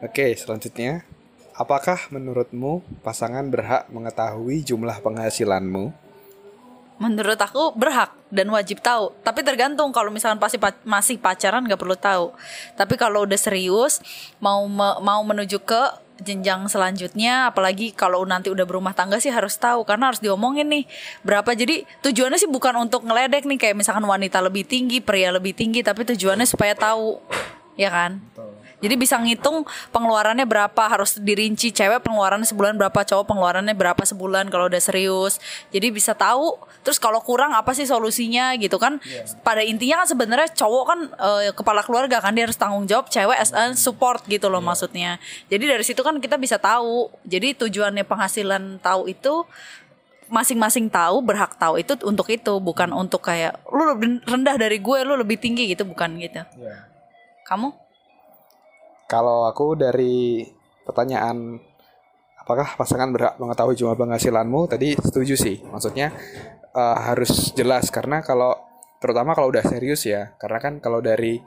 Oke, selanjutnya. Apakah menurutmu pasangan berhak mengetahui jumlah penghasilanmu? Menurut aku berhak dan wajib tahu. Tapi tergantung kalau misalkan pasti pa- masih pacaran nggak perlu tahu. Tapi kalau udah serius mau me- mau menuju ke jenjang selanjutnya apalagi kalau nanti udah berumah tangga sih harus tahu karena harus diomongin nih berapa jadi tujuannya sih bukan untuk ngeledek nih kayak misalkan wanita lebih tinggi pria lebih tinggi tapi tujuannya supaya tahu ya kan jadi bisa ngitung pengeluarannya berapa harus dirinci cewek pengeluarannya sebulan berapa cowok pengeluarannya berapa sebulan kalau udah serius. Jadi bisa tahu terus kalau kurang apa sih solusinya gitu kan. Pada intinya kan sebenarnya cowok kan eh, kepala keluarga kan dia harus tanggung jawab cewek as a support gitu loh maksudnya. Jadi dari situ kan kita bisa tahu. Jadi tujuannya penghasilan tahu itu masing-masing tahu berhak tahu itu untuk itu bukan untuk kayak lu lebih rendah dari gue lu lebih tinggi gitu bukan gitu. Kamu Kalau aku dari pertanyaan apakah pasangan berhak mengetahui jumlah penghasilanmu tadi setuju sih. Maksudnya eh, harus jelas karena kalau terutama kalau udah serius ya. Karena kan kalau dari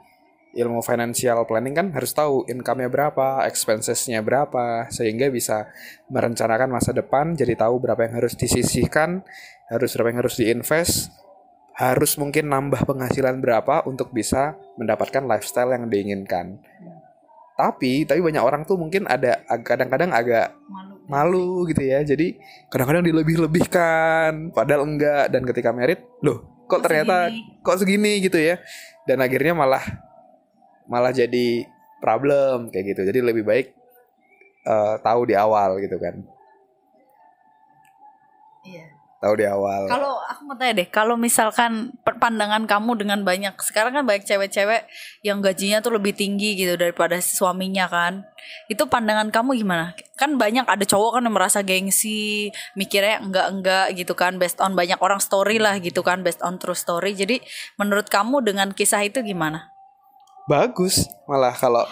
ilmu financial planning kan harus tahu income-nya berapa, expenses-nya berapa sehingga bisa merencanakan masa depan, jadi tahu berapa yang harus disisihkan, harus berapa yang harus diinvest, harus mungkin nambah penghasilan berapa untuk bisa mendapatkan lifestyle yang diinginkan. Tapi, tapi banyak orang tuh mungkin ada kadang-kadang agak malu malu gitu ya. Jadi kadang-kadang dilebih-lebihkan, padahal enggak. Dan ketika merit, loh, kok, Kok ternyata segini? kok segini gitu ya. Dan akhirnya malah malah jadi problem kayak gitu. Jadi lebih baik eh, tahu di awal gitu kan. iya Tahu di awal. Kalau aku mau tanya deh, kalau misalkan pandangan kamu dengan banyak sekarang kan banyak cewek-cewek yang gajinya tuh lebih tinggi gitu daripada suaminya kan. Itu pandangan kamu gimana? Kan banyak ada cowok kan yang merasa gengsi, mikirnya enggak-enggak gitu kan based on banyak orang story lah gitu kan based on true story. Jadi menurut kamu dengan kisah itu gimana? bagus malah kalau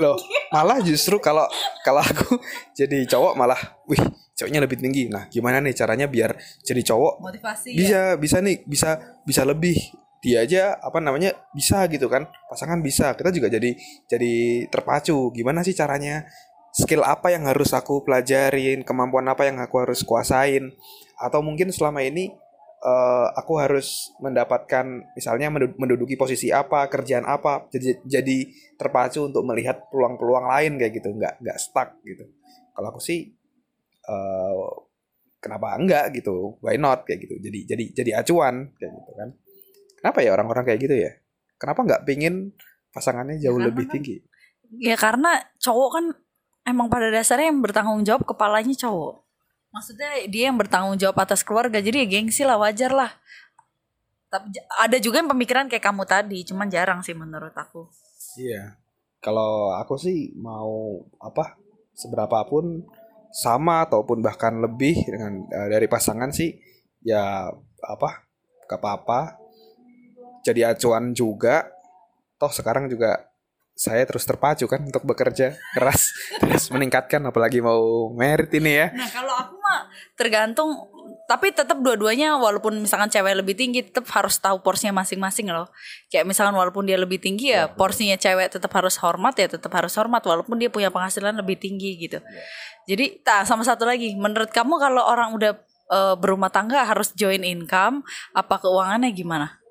loh malah justru kalau kalau aku jadi cowok malah wih cowoknya lebih tinggi. Nah gimana nih caranya biar jadi cowok? Motivasi ya? bisa bisa nih bisa bisa lebih. Dia aja apa namanya bisa gitu kan. Pasangan bisa kita juga jadi jadi terpacu. Gimana sih caranya? Skill apa yang harus aku pelajarin? Kemampuan apa yang aku harus kuasain? Atau mungkin selama ini eh, aku harus mendapatkan misalnya mendu- menduduki posisi apa kerjaan apa jadi jadi terpacu untuk melihat peluang-peluang lain kayak gitu. Nggak nggak stuck gitu. Kalau aku sih eh, kenapa enggak gitu why not kayak gitu jadi jadi jadi acuan kayak gitu kan kenapa ya orang-orang kayak gitu ya kenapa nggak pingin pasangannya jauh karena lebih kan- tinggi Ya karena cowok kan emang pada dasarnya yang bertanggung jawab kepalanya cowok. Maksudnya dia yang bertanggung jawab atas keluarga jadi ya gengsi lah wajar lah. Tapi ada juga yang pemikiran kayak kamu tadi, cuman jarang sih menurut aku. Iya. Kalau aku sih mau apa seberapapun sama ataupun bahkan lebih dengan eh, dari pasangan sih ya apa gak apa-apa. Jadi acuan juga. Toh sekarang juga saya terus terpacu kan untuk bekerja keras terus meningkatkan apalagi mau merit ini ya. Nah kalau aku mah tergantung, tapi tetap dua-duanya walaupun misalkan cewek lebih tinggi tetap harus tahu porsinya masing-masing loh. Kayak misalkan walaupun dia lebih tinggi ya porsinya cewek tetap harus hormat ya tetap harus hormat walaupun dia punya penghasilan lebih tinggi gitu. Jadi tak sama satu lagi, menurut kamu kalau orang udah eh, berumah tangga harus join income, apa keuangannya gimana?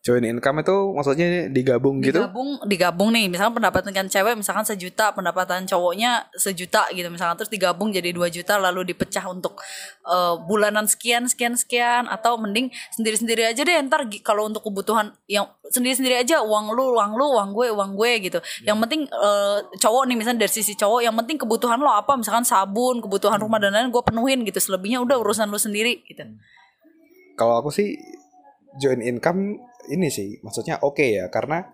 Join income itu maksudnya digabung gitu? Digabung, digabung nih, misalkan pendapatan kan cewek misalkan sejuta, pendapatan cowoknya sejuta gitu misalkan. Terus digabung jadi 2 juta lalu dipecah untuk eh, bulanan sekian sekian sekian. Atau mending sendiri-sendiri aja deh ntar kalau untuk kebutuhan yang sendiri-sendiri aja uang lu, uang lu, uang gue, uang gue gitu. Yang penting eh, cowok nih misalnya dari sisi cowok yang penting kebutuhan lo apa? Misalkan sabun, kebutuhan rumah dan lain-lain gue penuhin gitu. Selebihnya udah urusan lu sendiri gitu. kalau aku sih join income ini sih maksudnya oke ya karena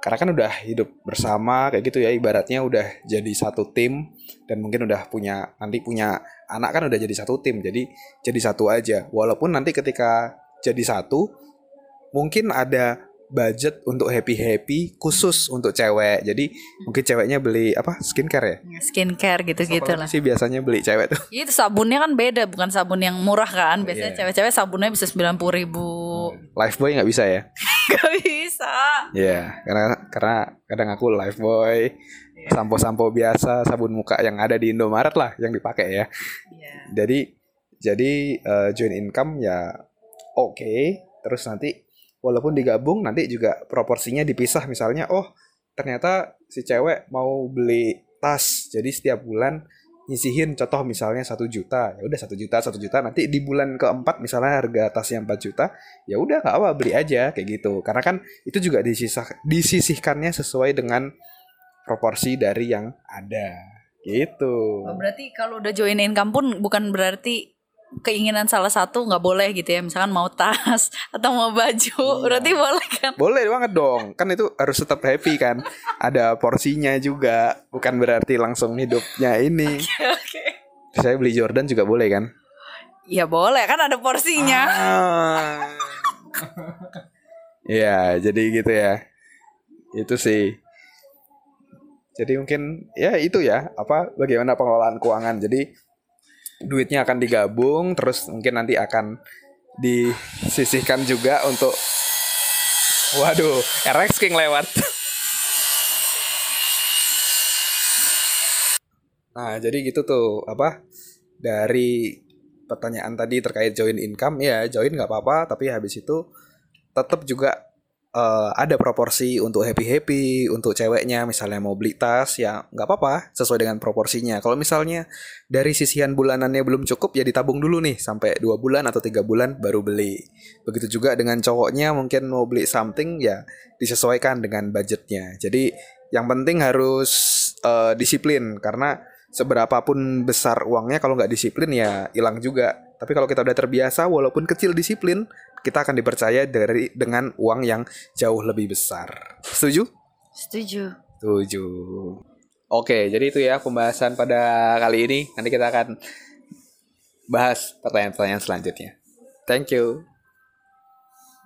karena kan udah hidup bersama kayak gitu ya ibaratnya udah jadi satu tim dan mungkin udah punya nanti punya anak kan udah jadi satu tim jadi jadi satu aja walaupun nanti ketika jadi satu mungkin ada budget untuk happy happy khusus untuk cewek jadi mungkin ceweknya beli apa skincare ya Skincare gitu-gitu Apalagi lah. sih biasanya beli cewek tuh Itu sabunnya kan beda, bukan sabun yang murah kan. Iya. Biasanya cewek-cewek sabunnya bisa 90 ribu. Lifebuoy nggak bisa ya? Gak bisa. Iya, karena karena kadang aku life boy, sampo-sampo biasa sabun muka yang ada di Indomaret lah yang dipakai ya. Iya. jadi jadi eh, joint income ya oke. Terus nanti walaupun digabung nanti juga proporsinya dipisah. Misalnya oh ternyata si cewek mau beli tas jadi setiap bulan nyisihin contoh misalnya satu juta ya udah satu juta satu juta. Nanti di bulan keempat misalnya harga tasnya 4 juta ya udah nggak apa beli aja kayak gitu. Karena kan itu juga disisah, disisihkannya sesuai dengan proporsi dari yang ada. Gitu. Oh, berarti kalau udah join income pun bukan berarti keinginan salah satu nggak boleh gitu ya misalkan mau tas atau mau baju Iya. berarti boleh kan Boleh banget dong. Kan itu harus tetap happy kan. Ada porsinya juga. Bukan berarti langsung hidupnya ini. oke Saya beli Jordan juga boleh kan? ya boleh kan ada porsinya Ah. Iya, jadi gitu ya. Itu sih. Jadi mungkin ya itu ya, apa bagaimana pengelolaan keuangan. Jadi duitnya akan digabung terus mungkin nanti akan disisihkan juga untuk Waduh, RX King lewat. Nah, jadi gitu tuh apa dari pertanyaan tadi terkait join income ya join nggak apa-apa tapi habis itu tetap juga eh, ada proporsi untuk happy happy untuk ceweknya misalnya mau beli tas ya nggak apa-apa sesuai dengan proporsinya. Kalau misalnya dari sisihan bulanannya belum cukup ya ditabung dulu nih sampai dua bulan atau tiga bulan baru beli. Begitu juga dengan cowoknya mungkin mau beli something ya disesuaikan dengan budgetnya. Jadi yang penting harus eh, disiplin karena seberapapun besar uangnya kalau nggak disiplin ya hilang juga. Tapi kalau kita udah terbiasa walaupun kecil disiplin, kita akan dipercaya dari dengan uang yang jauh lebih besar. Setuju? setuju Setuju. Oke, jadi itu ya pembahasan pada kali ini. Nanti kita akan bahas pertanyaan-pertanyaan selanjutnya. Thank you.